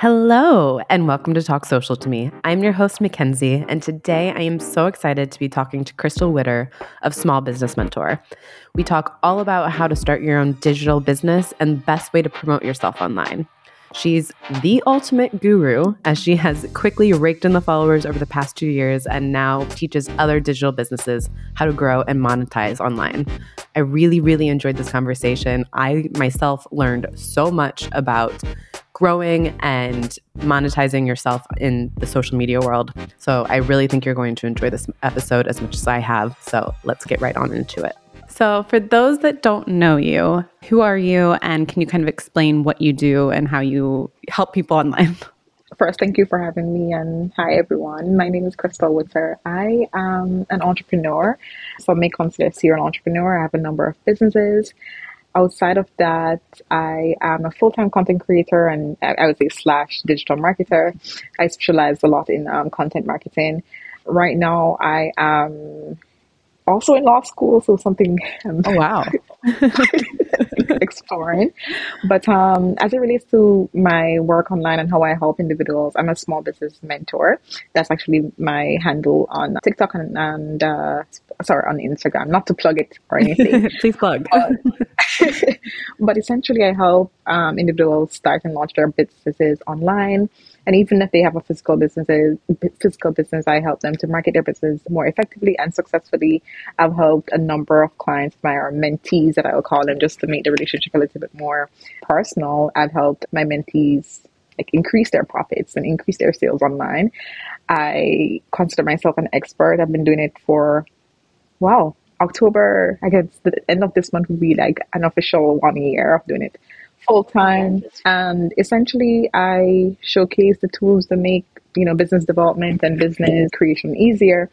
Hello, and welcome to Talk Social to Me. I'm your host, Mackenzie, and today I am so excited to be talking to Crystal Witter of Small Business Mentor. We talk all about how to start your own digital business and best way to promote yourself online. She's the ultimate guru, as she has quickly raked in the followers over the past two years and now teaches other digital businesses how to grow and monetize online. I really, really enjoyed this conversation. I myself learned so much about growing and monetizing yourself in the social media world. So I really think you're going to enjoy this episode as much as I have. So let's get right on into it. So, for those that don't know you, who are you and can you kind of explain what you do and how you help people online? First, thank you for having me and hi everyone. My name is Crystal Witter. I am an entrepreneur. So, I may consider serial entrepreneur. I have a number of businesses outside of that, I am a full time content creator and I would say slash digital marketer. I specialize a lot in um, content marketing. Right now, I am also in law school, so something. Um, oh wow! exploring, but um, as it relates to my work online and how I help individuals, I'm a small business mentor. That's actually my handle on TikTok and, and uh, sorry on Instagram. Not to plug it or anything. Please plug. But, but essentially, I help um, individuals start and launch their businesses online and even if they have a physical businesses, physical business, I help them to market their business more effectively and successfully. I've helped a number of clients, my mentees that I will call them, just to make the relationship a little bit more personal. I've helped my mentees like increase their profits and increase their sales online. I consider myself an expert. I've been doing it for wow, October, I guess the end of this month would be like an official one year of doing it full time. And essentially, I showcase the tools that make you know business development and business creation easier.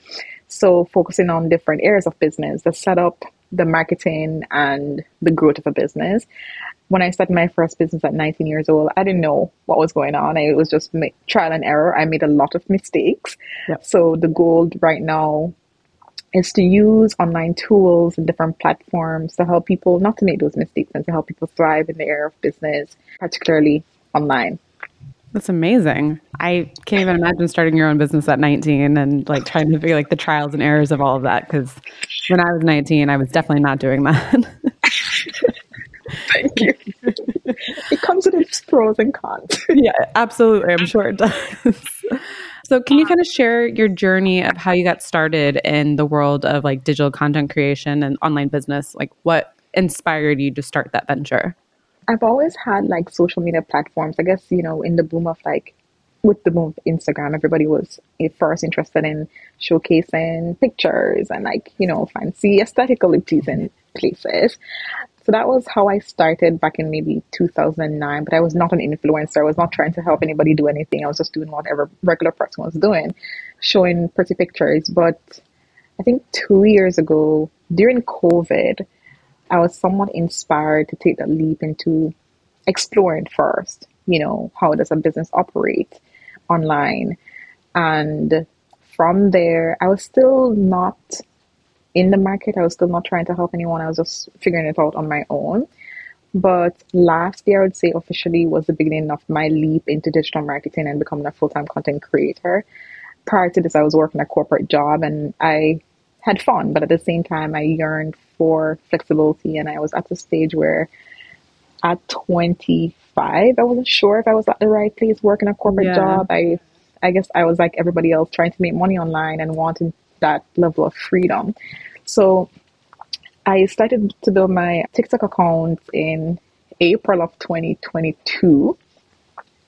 So focusing on different areas of business, the setup, the marketing, and the growth of a business. When I started my first business at 19 years old, I didn't know what was going on. It was just trial and error. I made a lot of mistakes. Yep. So the goal right now is to use online tools and different platforms to help people not to make those mistakes and to help people thrive in the area of business, particularly online. That's amazing. I can't even imagine starting your own business at 19 and like trying to figure like the trials and errors of all of that. Cause when I was 19, I was definitely not doing that. Thank you. it comes with its pros and cons. yeah, absolutely. I'm sure it does. So, can you uh-huh. kind of share your journey of how you got started in the world of like digital content creation and online business? Like, what inspired you to start that venture? I've always had like social media platforms. I guess, you know, in the boom of like, with the boom of Instagram, everybody was eh, first interested in showcasing pictures and like, you know, fancy aesthetically pleasing places. So that was how I started back in maybe 2009. But I was not an influencer. I was not trying to help anybody do anything. I was just doing whatever regular person was doing, showing pretty pictures. But I think two years ago, during COVID, I was somewhat inspired to take that leap into exploring first. You know, how does a business operate online? And from there, I was still not in the market. I was still not trying to help anyone. I was just figuring it out on my own. But last year, I would say officially was the beginning of my leap into digital marketing and becoming a full time content creator. Prior to this, I was working a corporate job and I had fun, but at the same time, I yearned for flexibility. And I was at the stage where at 25, I wasn't sure if I was at the right place working a corporate yeah. job. I, I guess I was like everybody else trying to make money online and wanting that level of freedom. So I started to build my TikTok account in April of 2022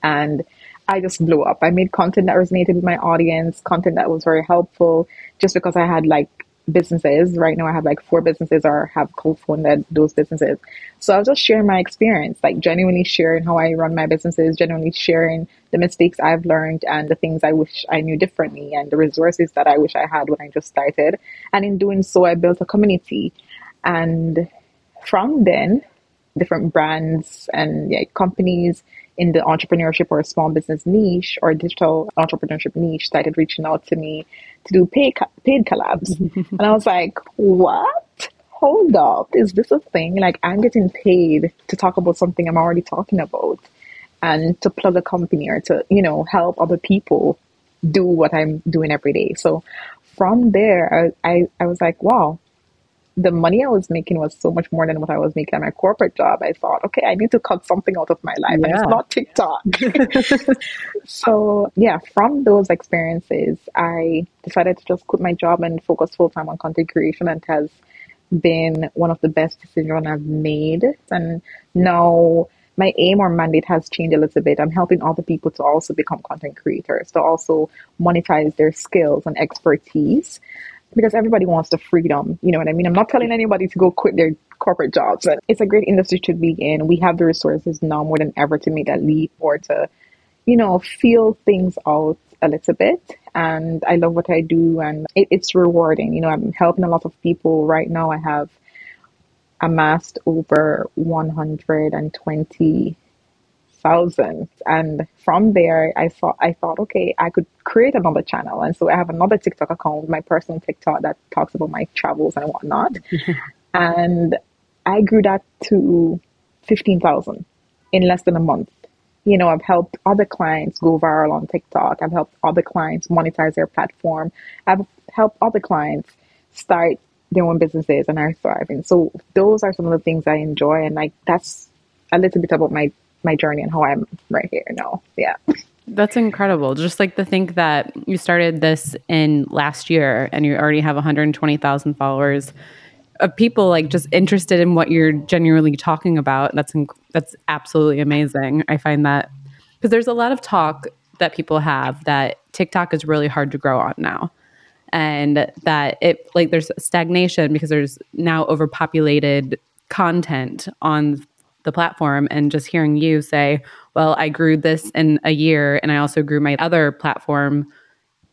and I just blew up. I made content that resonated with my audience, content that was very helpful just because I had like businesses. Right now, I have like four businesses or have co-founded those businesses. So I was just sharing my experience, like genuinely sharing how I run my businesses, genuinely sharing the mistakes I've learned and the things I wish I knew differently and the resources that I wish I had when I just started. And in doing so, I built a community. And from then, different brands and yeah, companies in the entrepreneurship or small business niche or digital entrepreneurship niche started reaching out to me to do paid, paid collabs. and I was like, what? Hold up. Is this a thing? Like, I'm getting paid to talk about something I'm already talking about. and to plug a company or to, you know, help other people do what I'm doing every day. So from there, I, I, I was like, wow, the money I was making was so much more than what I was making at my corporate job. I thought, okay, I need to cut something out of my life, yeah. and it's not TikTok. so, yeah, from those experiences, I decided to just quit my job and focus full time on content creation, and has been one of the best decisions I've made. And now my aim or mandate has changed a little bit. I'm helping other people to also become content creators, to also monetize their skills and expertise because everybody wants the freedom. You know what I mean? I'm not telling anybody to go quit their corporate jobs, but it's a great industry to be in. We have the resources now more than ever to make that leap or to, you know, feel things out a little bit. And I love what I do and it, it's rewarding. You know, I'm helping a lot of people right now. I have amassed over 120 thousand. And from there, I thought, I thought, okay, I could create another channel. And so I have another TikTok account, my personal TikTok that talks about my travels and whatnot. and I grew that to 15,000 in less than a month. You know, I've helped other clients go viral on TikTok. I've helped other clients monetize their platform. I've helped other clients start their own businesses and are thriving. So those are some of the things I enjoy. And like, that's a little bit about my my journey and how I'm right here now. Yeah. That's incredible. Just like to think that you started this in last year and you already have 120,000 followers of people like just interested in what you're genuinely talking about. That's inc- that's absolutely amazing. I find that because there's a lot of talk that people have that TikTok is really hard to grow on now. And that it like there's stagnation because there's now overpopulated content on the platform and just hearing you say, well, I grew this in a year and I also grew my other platform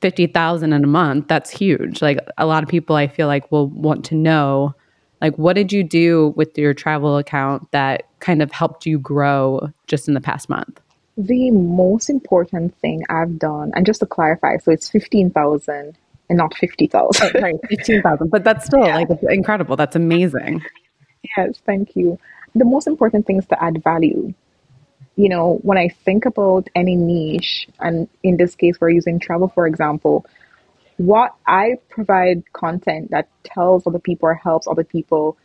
50,000 in a month. That's huge. Like a lot of people I feel like will want to know like what did you do with your travel account that kind of helped you grow just in the past month? The most important thing I've done, and just to clarify, so it's 15,000 and not 50,000. right, 15,000. But that's still yeah. like incredible. That's amazing. Yes, thank you the most important thing is to add value. You know, when I think about any niche, and in this case, we're using travel, for example, what I provide content that tells other people or helps other people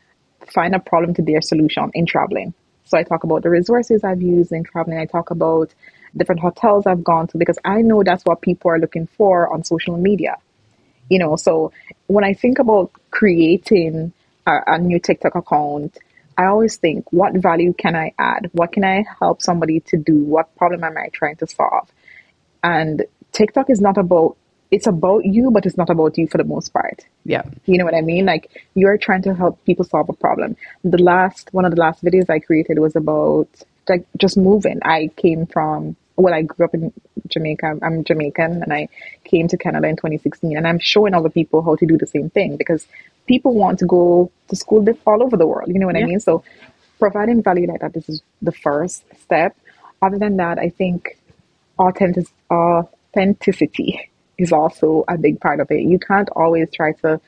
find a problem to their solution in traveling. So I talk about the resources I've used in traveling. I talk about different hotels I've gone to because I know that's what people are looking for on social media. You know, so when I think about creating a, a new TikTok account, I always think, what value can I add? What can I help somebody to do? What problem am I trying to solve? And TikTok is not about it's about you, but it's not about you for the most part. Yeah. You know what I mean? Like you're trying to help people solve a problem. The last one of the last videos I created was about like just moving. I came from well, I grew up in Jamaica. I'm Jamaican and I came to Canada in 2016 and I'm showing other people how to do the same thing because people want to go to school all over the world. You know what yeah. I mean? So providing value like that, this is the first step. Other than that, I think authentic, authenticity is also a big part of it. You can't always try to,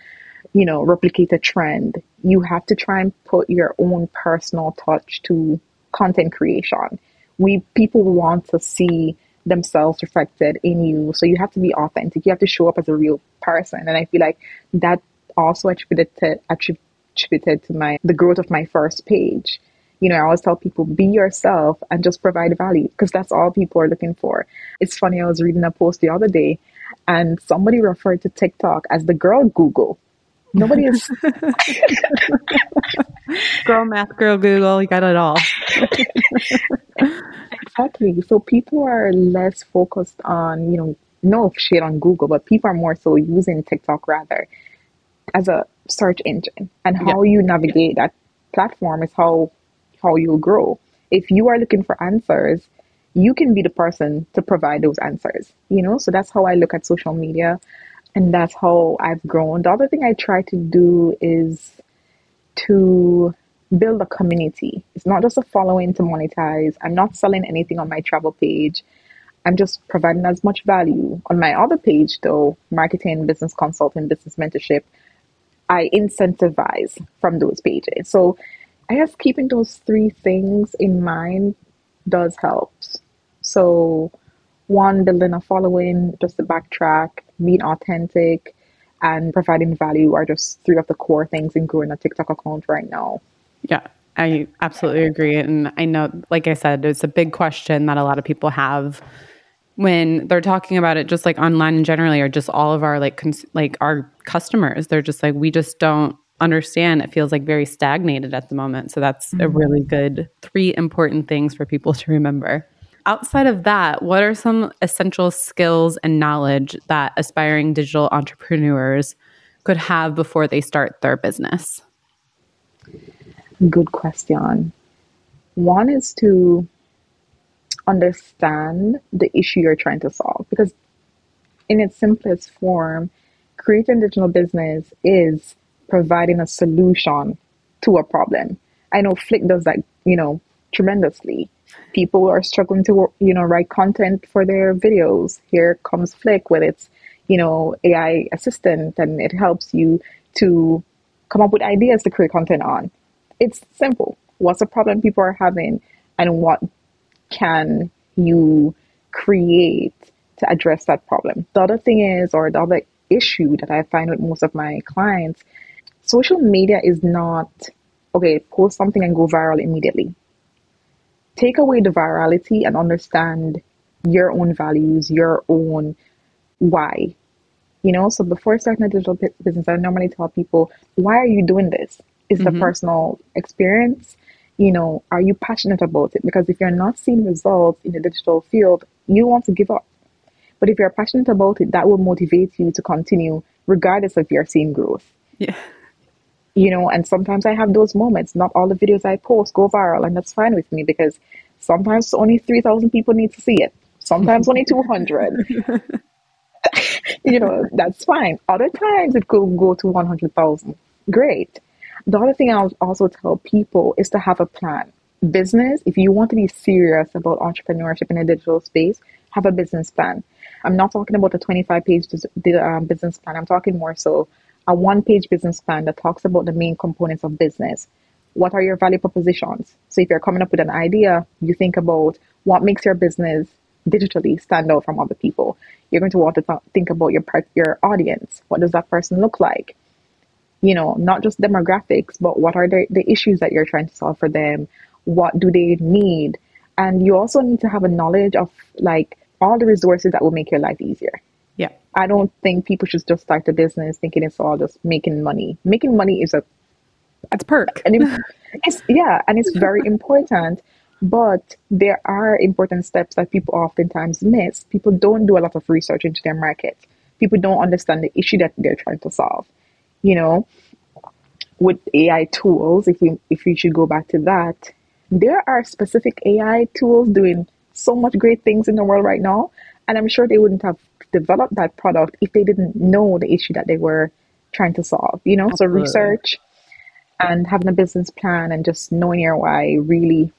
you know, replicate a trend. You have to try and put your own personal touch to content creation. We people want to see themselves reflected in you. So you have to be authentic. You have to show up as a real person. And I feel like that also attributed to attributed to my the growth of my first page. You know, I always tell people be yourself and just provide value because that's all people are looking for. It's funny, I was reading a post the other day and somebody referred to TikTok as the girl Google. Nobody is girl math, girl Google, you got it all. exactly. So people are less focused on, you know, no shit on Google, but people are more so using TikTok rather as a search engine and how yeah. you navigate that platform is how how you'll grow. If you are looking for answers, you can be the person to provide those answers, you know? So that's how I look at social media and that's how I've grown. The other thing I try to do is to build a community. It's not just a following to monetize. I'm not selling anything on my travel page. I'm just providing as much value. On my other page, though, marketing, business consulting, business mentorship, I incentivize from those pages. So I guess keeping those three things in mind does help. So, one, building a following, just to backtrack, being authentic, and providing value are just three of the core things in growing a TikTok account right now. Yeah, I absolutely agree. And I know, like I said, it's a big question that a lot of people have when they're talking about it, just like online and generally, or just all of our like, cons- like our customers. They're just like, we just don't understand. It feels like very stagnated at the moment. So that's mm-hmm. a really good three important things for people to remember. Outside of that, what are some essential skills and knowledge that aspiring digital entrepreneurs could have before they start their business? Good question. One is to understand the issue you're trying to solve because, in its simplest form, creating digital business is providing a solution to a problem. I know Flick does that, you know, tremendously people are struggling to you know write content for their videos here comes flick with its you know ai assistant and it helps you to come up with ideas to create content on it's simple what's the problem people are having and what can you create to address that problem the other thing is or the other issue that i find with most of my clients social media is not okay post something and go viral immediately take away the virality and understand your own values, your own why. You know, so before starting a digital business, I normally tell people, why are you doing this? Is mm-hmm. the personal experience? You know, are you passionate about it? Because if you're not seeing results in the digital field, you want to give up. But if you're passionate about it, that will motivate you to continue regardless of your seeing growth. Yeah you know, and sometimes I have those moments. Not all the videos I post go viral, and that's fine with me because sometimes only 3,000 people need to see it, sometimes only 200. you know, that's fine. Other times it could go to 100,000. Great. The other thing I'll also tell people is to have a plan. Business, if you want to be serious about entrepreneurship in a digital space, have a business plan. I'm not talking about a 25 page um, business plan. I'm talking more so a one page business plan that talks about the main components of business. What are your value propositions? So if you're coming up with an idea, you think about what makes your business digitally stand out from other people. You're going to want to th- think about your your audience. What does that person look like? You know, not just demographics, but what are the, the issues that you're trying to solve for them? What do they need? And you also need to have a knowledge of like all the resources that will make your life easier. Yeah. I don't think people should just start a business thinking it's all just making money. Making money is a it's perk. And it's yeah, and it's very important. But there are important steps that people oftentimes miss. People don't do a lot of research into their market. People don't understand the issue that they're trying to solve. You know, with AI tools, if you if you should go back to that, there are specific AI tools doing so much great things in the world right now. And I'm sure they wouldn't have developed that product if they didn't know the issue that they were trying to solve, you know? Absolutely. So research and having a business plan and just knowing your why really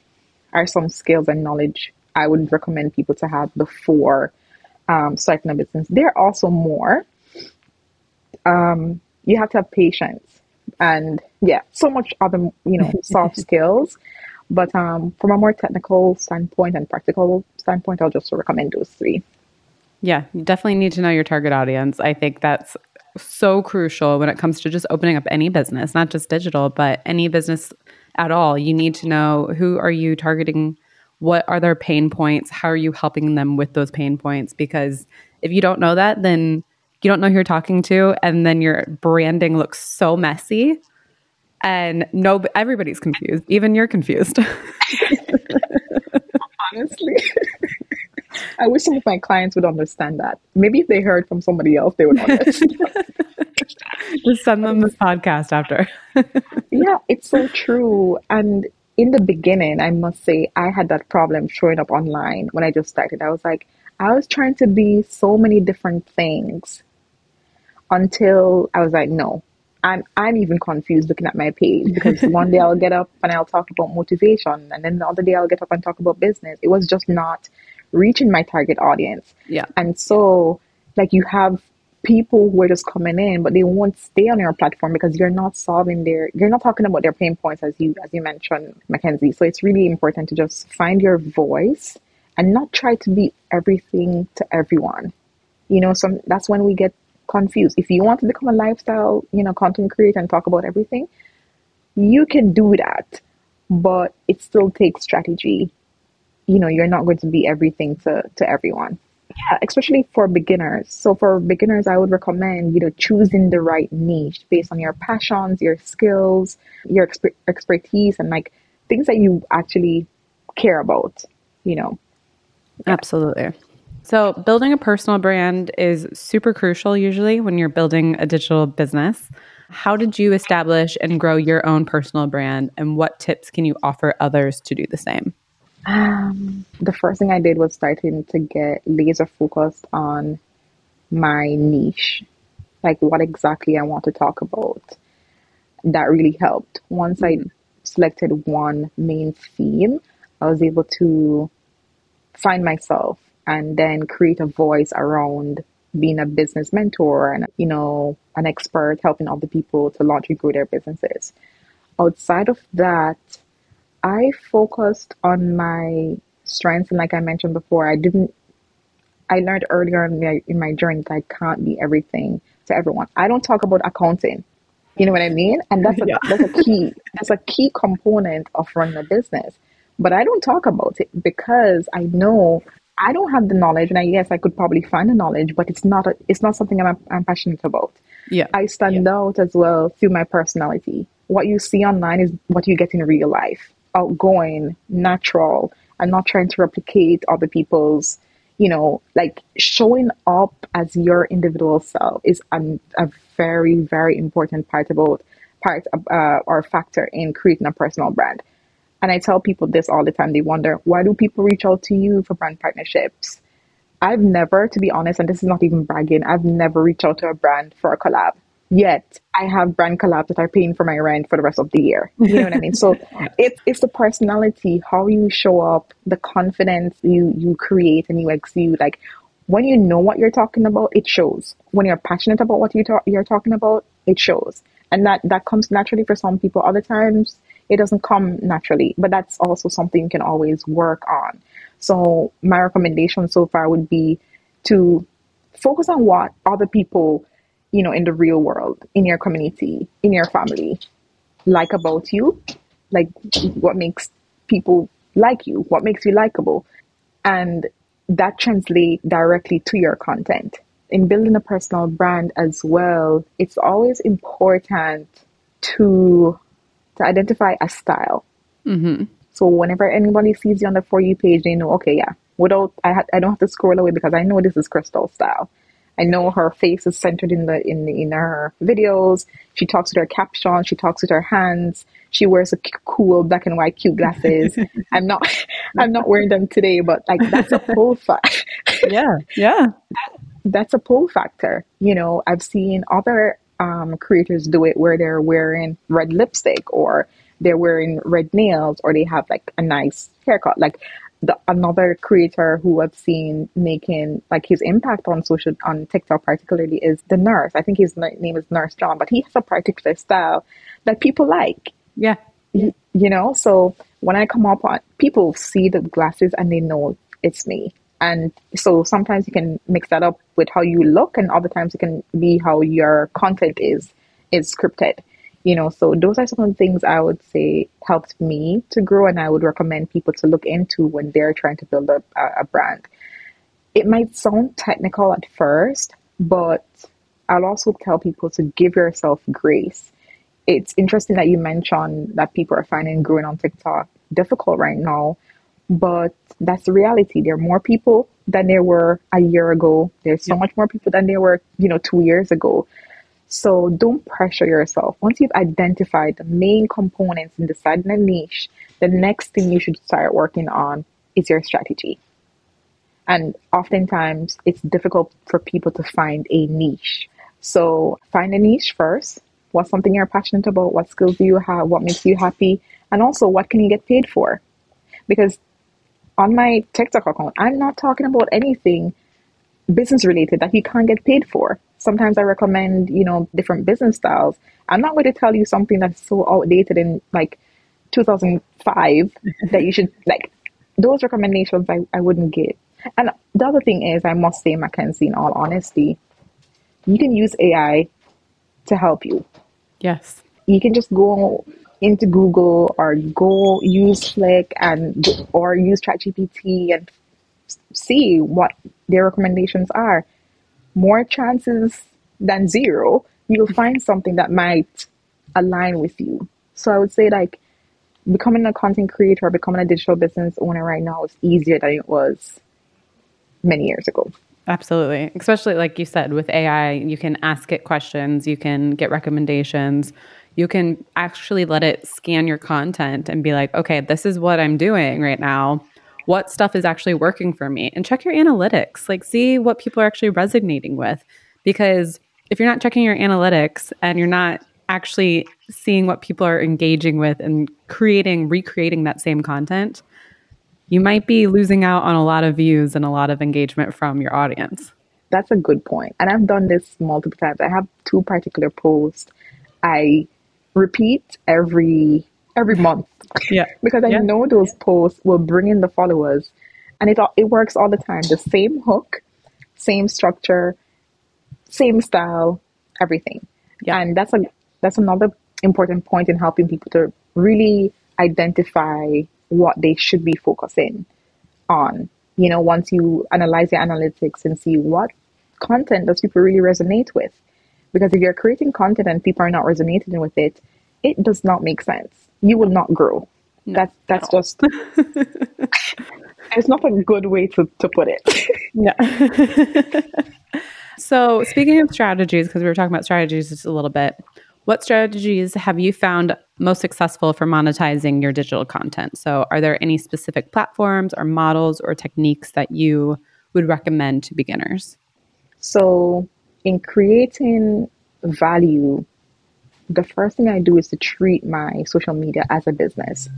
are some skills and knowledge I would recommend people to have before um, starting a business. There are also more. Um, you have to have patience and yeah, so much other, you know, soft skills. But um, from a more technical standpoint and practical standpoint, I'll just recommend those three. Yeah, you definitely need to know your target audience. I think that's so crucial when it comes to just opening up any business, not just digital, but any business at all. You need to know who are you targeting? What are their pain points? How are you helping them with those pain points? Because if you don't know that, then you don't know who you're talking to, and then your branding looks so messy, and no, everybody's confused. Even you're confused. Honestly. I wish some of my clients would understand that. Maybe if they heard from somebody else, they would understand. Just send them this podcast after. yeah, it's so true. And in the beginning, I must say, I had that problem showing up online when I just started. I was like, I was trying to be so many different things until I was like, no, I'm I'm even confused looking at my page because one day I'll get up and I'll talk about motivation, and then the other day I'll get up and talk about business. It was just not reaching my target audience. Yeah. And so, like, you have people who are just coming in, but they won't stay on your platform because you're not solving their, you're not talking about their pain points as you, as you mentioned, Mackenzie. So it's really important to just find your voice and not try to be everything to everyone. You know, some that's when we get confused. If you want to become a lifestyle, you know, content creator and talk about everything, you can do that, but it still takes strategy. You know, you're not going to be everything to, to everyone. Yeah, especially for beginners. So for beginners, I would recommend, you know, choosing the right niche based on your passions, your skills, your exper- expertise, and like things that you actually care about, you know. Yeah. Absolutely. So, building a personal brand is super crucial usually when you're building a digital business. How did you establish and grow your own personal brand, and what tips can you offer others to do the same? Um, the first thing I did was starting to get laser focused on my niche, like what exactly I want to talk about. That really helped. Once I mm-hmm. selected one main theme, I was able to find myself and then create a voice around being a business mentor and you know an expert helping other people to launch and grow their businesses. Outside of that i focused on my strengths and like i mentioned before i didn't i learned earlier in my, in my journey that i can't be everything to everyone. I don't talk about accounting. You know what i mean? And that's a, yeah. that's a key that's a key component of running a business. But i don't talk about it because i know I don't have the knowledge, and I guess I could probably find the knowledge, but it's not a, it's not something I'm I'm passionate about. Yeah, I stand yeah. out as well through my personality. What you see online is what you get in real life. Outgoing, natural, and not trying to replicate other people's. You know, like showing up as your individual self is a, a very very important part about part uh, or factor in creating a personal brand and I tell people this all the time. They wonder, why do people reach out to you for brand partnerships? I've never, to be honest, and this is not even bragging, I've never reached out to a brand for a collab. Yet I have brand collabs that are paying for my rent for the rest of the year. You know what I mean? So it's it's the personality, how you show up, the confidence you you create and you exude. Like when you know what you're talking about, it shows. When you're passionate about what you talk, you're talking about, it shows. And that that comes naturally for some people. Other times it doesn't come naturally, but that's also something you can always work on. So my recommendation so far would be to focus on what other people, you know, in the real world, in your community, in your family, like about you, like what makes people like you, what makes you likable, and that translate directly to your content. In building a personal brand as well, it's always important to to identify a style. Mm-hmm. So whenever anybody sees you on the For You page, they know, okay, yeah, without, I, ha- I don't have to scroll away because I know this is Crystal style. I know her face is centered in the in the, in her videos. She talks with her caption. She talks with her hands. She wears a cool black and white cute glasses. I'm not I'm not wearing them today, but like that's a pull factor. yeah, yeah. that's a pull factor. You know, I've seen other um, creators do it where they're wearing red lipstick or they're wearing red nails or they have like a nice haircut. Like the another creator who I've seen making like his impact on social on TikTok particularly is the nurse. I think his name is Nurse John, but he has a particular style that people like. Yeah. You, you know, so when I come up on people see the glasses and they know it's me. And so sometimes you can mix that up with how you look, and other times it can be how your content is is scripted. You know, so those are some of the things I would say helped me to grow, and I would recommend people to look into when they're trying to build a, a brand. It might sound technical at first, but I'll also tell people to give yourself grace. It's interesting that you mentioned that people are finding growing on TikTok difficult right now but that's the reality. There are more people than there were a year ago. There's so yeah. much more people than there were, you know, two years ago. So don't pressure yourself. Once you've identified the main components and decided a niche, the next thing you should start working on is your strategy. And oftentimes it's difficult for people to find a niche. So find a niche first. What's something you're passionate about? What skills do you have? What makes you happy? And also, what can you get paid for? Because on my TikTok account, I'm not talking about anything business related that you can't get paid for. Sometimes I recommend, you know, different business styles. I'm not going to tell you something that's so outdated in like 2005 that you should like those recommendations I, I wouldn't give. And the other thing is, I must say, Mackenzie, in all honesty, you can use AI to help you. Yes. You can just go into Google or go use Flick and or use ChatGPT and see what their recommendations are. More chances than zero, you'll find something that might align with you. So I would say like becoming a content creator, becoming a digital business owner right now is easier than it was many years ago. Absolutely. Especially like you said, with AI, you can ask it questions, you can get recommendations, you can actually let it scan your content and be like, okay, this is what I'm doing right now. What stuff is actually working for me? And check your analytics, like see what people are actually resonating with. Because if you're not checking your analytics and you're not actually seeing what people are engaging with and creating, recreating that same content, you might be losing out on a lot of views and a lot of engagement from your audience. That's a good point. And I've done this multiple times. I have two particular posts I repeat every every month. Yeah. because I yeah. know those posts will bring in the followers. And it it works all the time. The same hook, same structure, same style, everything. Yeah. And that's a that's another important point in helping people to really identify what they should be focusing on. You know, once you analyze your analytics and see what content does people really resonate with. Because if you're creating content and people are not resonating with it, it does not make sense. You will not grow. No, that's that's just it's not a good way to, to put it. yeah. so speaking of strategies, because we were talking about strategies just a little bit, what strategies have you found most successful for monetizing your digital content? So, are there any specific platforms or models or techniques that you would recommend to beginners? So, in creating value, the first thing I do is to treat my social media as a business,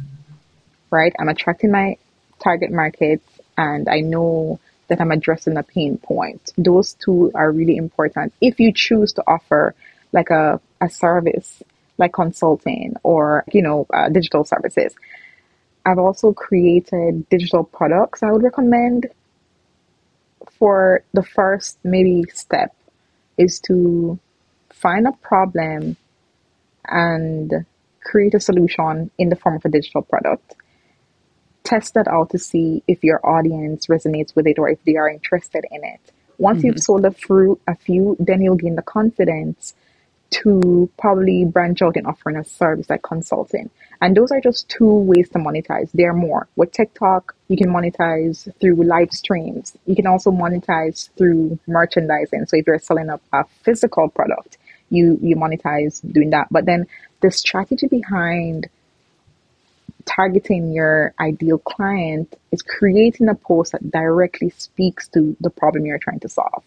right? I'm attracting my target market and I know that I'm addressing a pain point. Those two are really important. If you choose to offer like a, a service like consulting or you know uh, digital services i've also created digital products i would recommend for the first maybe step is to find a problem and create a solution in the form of a digital product test that out to see if your audience resonates with it or if they are interested in it once mm-hmm. you've sold a, fruit, a few then you'll gain the confidence to probably branch out and offering a service like consulting. And those are just two ways to monetize. There are more. With TikTok, you can monetize through live streams. You can also monetize through merchandising. So if you're selling a, a physical product, you you monetize doing that. But then the strategy behind targeting your ideal client is creating a post that directly speaks to the problem you're trying to solve.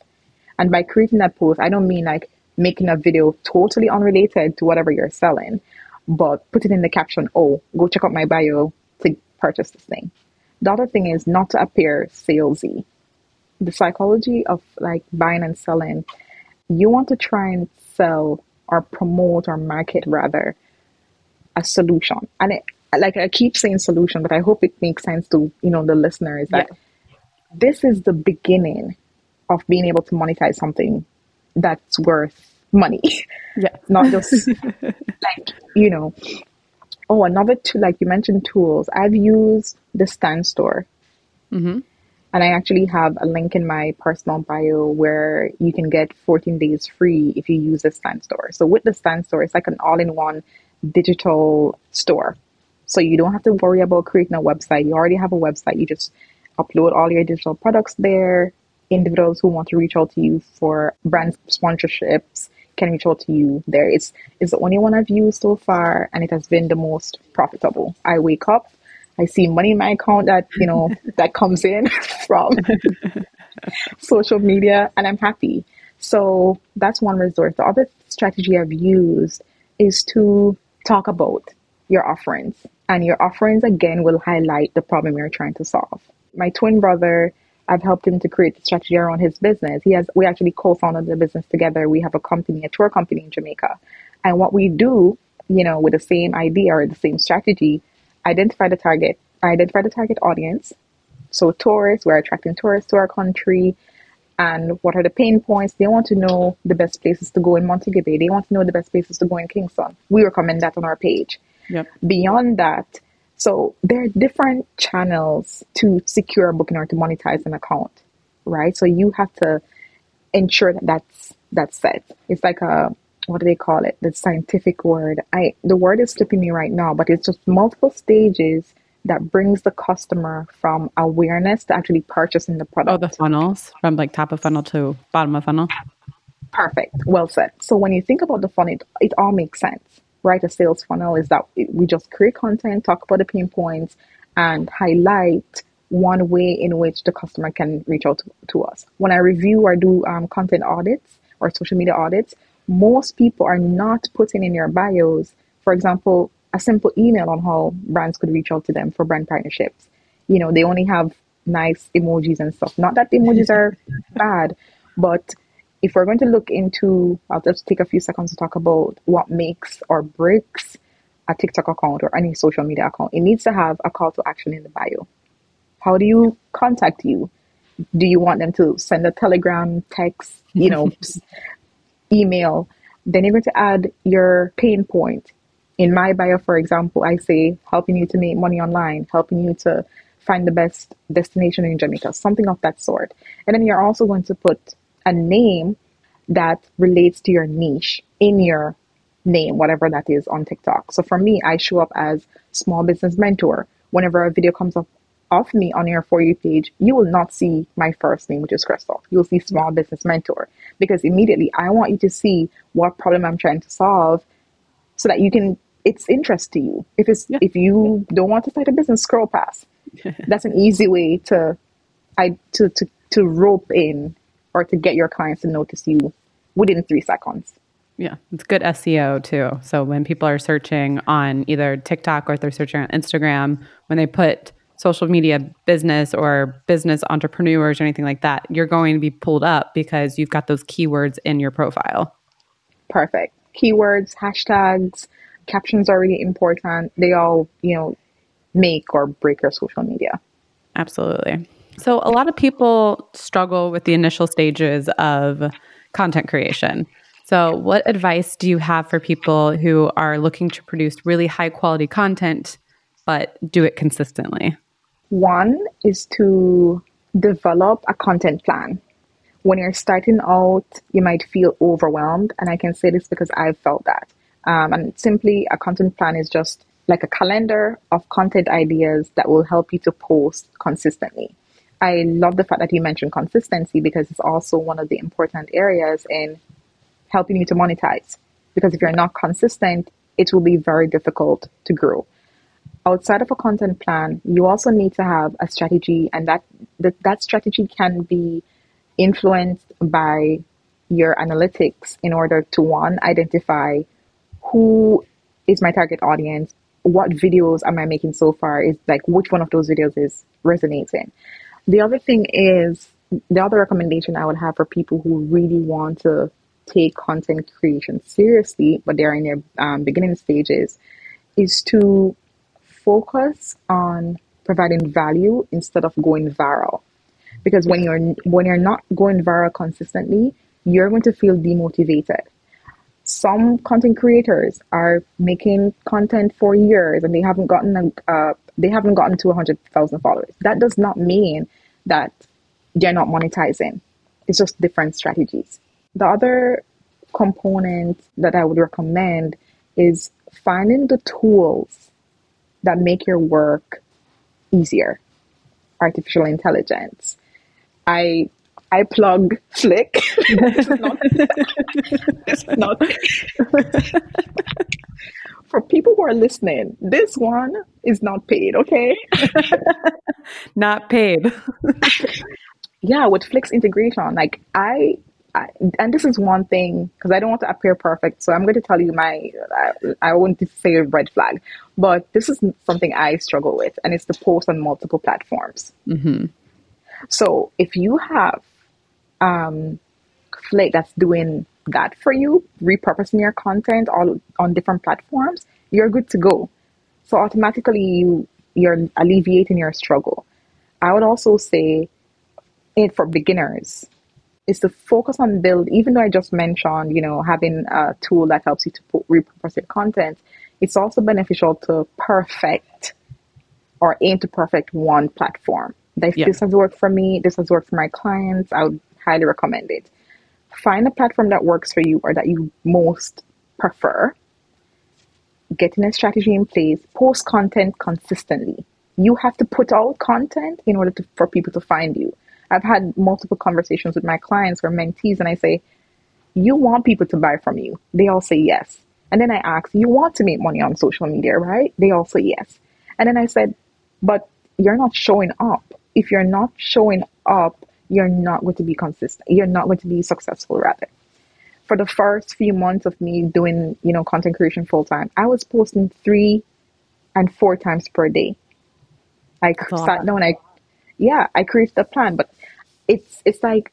And by creating that post, I don't mean like making a video totally unrelated to whatever you're selling, but put it in the caption, oh, go check out my bio to purchase this thing. The other thing is not to appear salesy. The psychology of like buying and selling, you want to try and sell or promote or market rather a solution. And it, like I keep saying solution, but I hope it makes sense to, you know, the listeners that yeah. this is the beginning of being able to monetize something that's worth money. Yeah. Not just like, you know. Oh, another tool, like you mentioned tools. I've used the Stan Store. Mm-hmm. And I actually have a link in my personal bio where you can get 14 days free if you use the Stan Store. So with the Stan Store, it's like an all-in-one digital store. So you don't have to worry about creating a website. You already have a website. You just upload all your digital products there. Individuals who want to reach out to you for brand sponsorships can reach out to you there. It's, it's the only one I've used so far, and it has been the most profitable. I wake up, I see money in my account that, you know, that comes in from social media, and I'm happy. So that's one resource. The other strategy I've used is to talk about your offerings. And your offerings, again, will highlight the problem you're trying to solve. My twin brother I've helped him to create the strategy around his business. He has we actually co-founded the business together. We have a company, a tour company in Jamaica. And what we do, you know, with the same idea or the same strategy, identify the target, identify the target audience. So tourists, we're attracting tourists to our country. And what are the pain points? They want to know the best places to go in Montego Bay. They want to know the best places to go in Kingston. We recommend that on our page. Yep. Beyond that, so there are different channels to secure a booking or to monetize an account, right? So you have to ensure that that's that's set. It's like a what do they call it? The scientific word. I the word is slipping me right now, but it's just multiple stages that brings the customer from awareness to actually purchasing the product. Oh, the funnels from like top of funnel to bottom of funnel. Perfect. Well said. So when you think about the funnel, it, it all makes sense, right? A sales funnel is that we just create content, talk about the pain points, and highlight one way in which the customer can reach out to, to us. When I review or do um, content audits or social media audits, most people are not putting in their bios, for example, a simple email on how brands could reach out to them for brand partnerships. You know, they only have nice emojis and stuff. Not that the emojis are bad, but if we're going to look into, I'll just take a few seconds to talk about what makes or breaks a TikTok account or any social media account. It needs to have a call to action in the bio. How do you contact you? Do you want them to send a telegram, text, you know, email? Then you're going to add your pain point. In my bio, for example, I say helping you to make money online, helping you to find the best destination in Jamaica, something of that sort. And then you're also going to put a name that relates to your niche in your name, whatever that is on TikTok. So for me, I show up as small business mentor. Whenever a video comes up of me on your For You page, you will not see my first name, which is Crystal. You'll see Small Business Mentor because immediately I want you to see what problem I'm trying to solve so that you can, it's interest to you. If it's, yeah. if you don't want to start a business, scroll past. That's an easy way to, I, to, to, to rope in or to get your clients to notice you within three seconds. Yeah, it's good SEO too. So when people are searching on either TikTok or they're searching on Instagram, when they put social media business or business entrepreneurs or anything like that, you're going to be pulled up because you've got those keywords in your profile. Perfect. Keywords, hashtags, captions are really important. They all, you know, make or break your social media. Absolutely. So, a lot of people struggle with the initial stages of content creation. So, what advice do you have for people who are looking to produce really high quality content but do it consistently? One is to develop a content plan. When you're starting out, you might feel overwhelmed, and I can say this because I've felt that. Um, and simply, a content plan is just like a calendar of content ideas that will help you to post consistently. I love the fact that you mentioned consistency because it's also one of the important areas in helping you to monetize. Because if you're not consistent, it will be very difficult to grow outside of a content plan, you also need to have a strategy, and that that, that strategy can be influenced by your analytics in order to one identify who is my target audience, what videos am I making so far, is like which one of those videos is resonating. The other thing is the other recommendation I would have for people who really want to take content creation seriously, but they're in their um, beginning stages, is to focus on providing value instead of going viral. Because when you're when you're not going viral consistently, you're going to feel demotivated. Some content creators are making content for years and they haven't gotten a, uh, they haven't gotten to 100,000 followers. That does not mean that they're not monetizing. It's just different strategies. The other component that I would recommend is finding the tools that make your work easier. Artificial intelligence. I I plug Flick. this is not, this is not for people who are listening. This one is not paid, okay? not paid. yeah, with Flick's integration, like I I, and this is one thing because I don't want to appear perfect, so I'm going to tell you my I, I want to say a red flag, but this is something I struggle with, and it's to post on multiple platforms. Mm-hmm. So if you have um, Flick that's doing that for you, repurposing your content all on different platforms, you're good to go. So automatically you you're alleviating your struggle. I would also say it for beginners is to focus on build, even though I just mentioned, you know, having a tool that helps you to put, repurpose your content, it's also beneficial to perfect or aim to perfect one platform. If yeah. this has worked for me, this has worked for my clients, I would highly recommend it. Find a platform that works for you or that you most prefer. Getting a strategy in place, post content consistently. You have to put out content in order to, for people to find you. I've had multiple conversations with my clients or mentees, and I say, You want people to buy from you. They all say yes. And then I ask, You want to make money on social media, right? They all say yes. And then I said, But you're not showing up. If you're not showing up, you're not going to be consistent. You're not going to be successful, rather. For the first few months of me doing, you know, content creation full time, I was posting three and four times per day. I sat down, I yeah, I created a plan, but it's it's like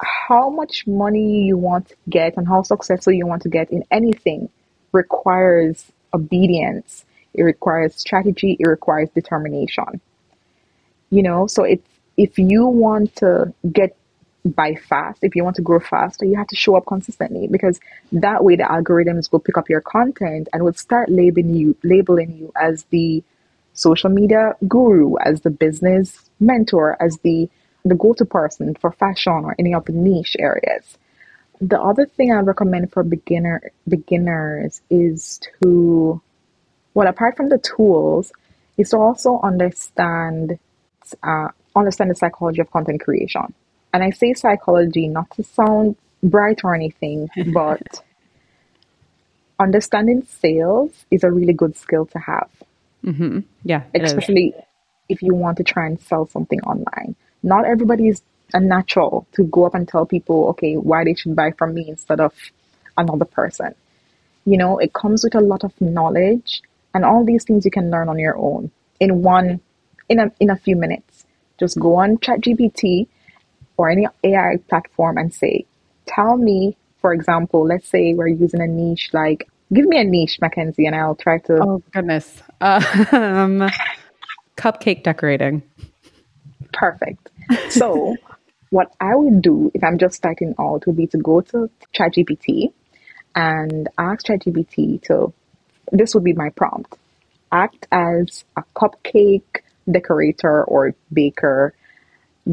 how much money you want to get and how successful you want to get in anything requires obedience. It requires strategy. It requires determination. You know, so it's if you want to get by fast, if you want to grow faster, you have to show up consistently because that way the algorithms will pick up your content and will start labeling you labeling you as the social media guru, as the business mentor, as the, the go to person for fashion or any of the niche areas. The other thing I recommend for beginner beginners is to, well, apart from the tools, is to also understand uh, understand the psychology of content creation. And I say psychology not to sound bright or anything, but understanding sales is a really good skill to have. Mm-hmm. Yeah. Especially if you want to try and sell something online. Not everybody is a natural to go up and tell people, okay, why they should buy from me instead of another person. You know, it comes with a lot of knowledge and all these things you can learn on your own in one in a in a few minutes. Just go on ChatGPT or any AI platform and say, tell me, for example, let's say we're using a niche like Give me a niche, Mackenzie, and I'll try to. Oh goodness, um, cupcake decorating. Perfect. So, what I would do if I'm just starting out would be to go to ChatGPT and ask ChatGPT to. This would be my prompt. Act as a cupcake decorator or baker.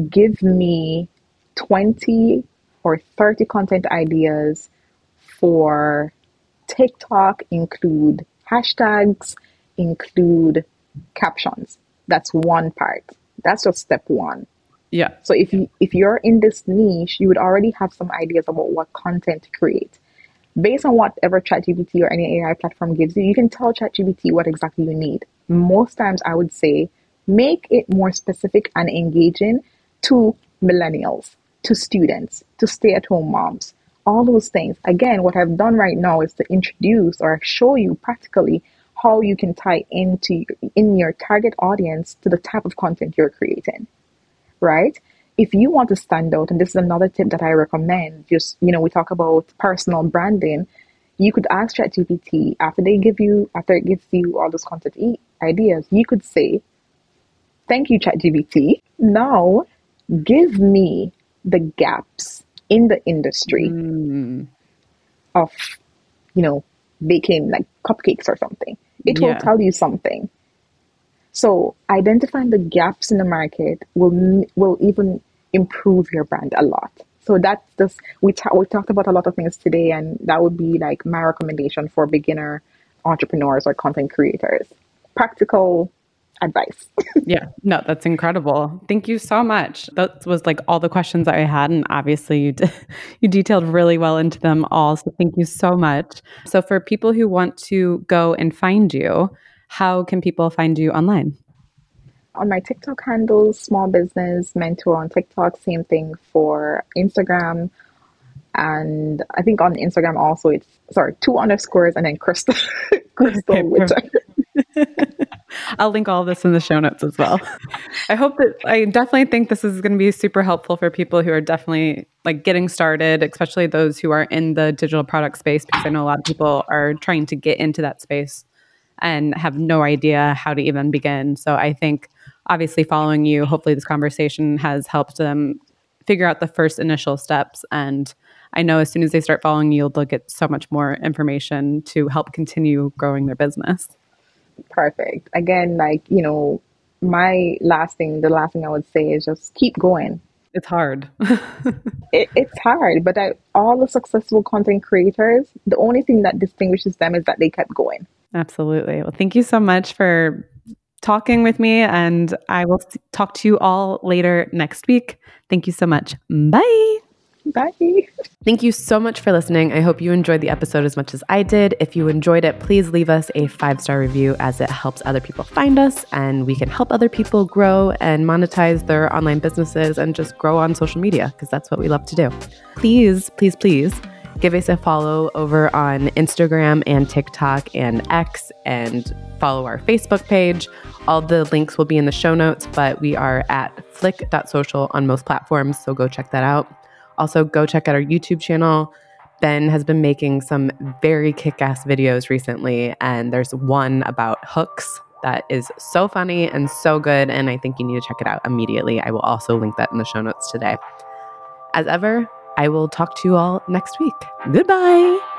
Give me 20 or 30 content ideas for TikTok include hashtags, include captions. That's one part. That's just step one. Yeah. So if you if you're in this niche, you would already have some ideas about what content to create. Based on whatever ChatGPT or any AI platform gives you, you can tell ChatGPT what exactly you need. Most times I would say make it more specific and engaging to millennials, to students, to stay-at-home moms, all those things. Again, what I've done right now is to introduce or show you practically how you can tie into in your target audience to the type of content you're creating. Right? If you want to stand out, and this is another tip that I recommend, just you know, we talk about personal branding. You could ask ChatGPT after they give you after it gives you all those content ideas. You could say, "Thank you, ChatGPT. Now, give me the gaps in the industry mm. of, you know, baking like cupcakes or something. It yeah. will tell you something. So identifying the gaps in the market will will even improve your brand a lot. So that's just we ta- we talked about a lot of things today, and that would be like my recommendation for beginner entrepreneurs or content creators. Practical advice. yeah, no, that's incredible. Thank you so much. That was like all the questions that I had, and obviously you you detailed really well into them all. So thank you so much. So for people who want to go and find you, how can people find you online? On my TikTok handle, small business mentor on TikTok. Same thing for Instagram. And I think on Instagram also it's sorry, two underscores and then Crystal Crystal I'll link all this in the show notes as well. I hope that I definitely think this is going to be super helpful for people who are definitely like getting started, especially those who are in the digital product space, because I know a lot of people are trying to get into that space and have no idea how to even begin. So I think obviously following you, hopefully this conversation has helped them figure out the first initial steps. And I know as soon as they start following you, they'll get so much more information to help continue growing their business. Perfect. Again, like, you know, my last thing, the last thing I would say is just keep going. It's hard. it, it's hard, but I, all the successful content creators, the only thing that distinguishes them is that they kept going. Absolutely. Well, thank you so much for talking with me, and I will talk to you all later next week. Thank you so much. Bye. Bye. Thank you so much for listening. I hope you enjoyed the episode as much as I did. If you enjoyed it, please leave us a five star review as it helps other people find us and we can help other people grow and monetize their online businesses and just grow on social media because that's what we love to do. Please, please, please give us a follow over on Instagram and TikTok and X and follow our Facebook page. All the links will be in the show notes, but we are at flick.social on most platforms, so go check that out. Also, go check out our YouTube channel. Ben has been making some very kick ass videos recently, and there's one about hooks that is so funny and so good. And I think you need to check it out immediately. I will also link that in the show notes today. As ever, I will talk to you all next week. Goodbye.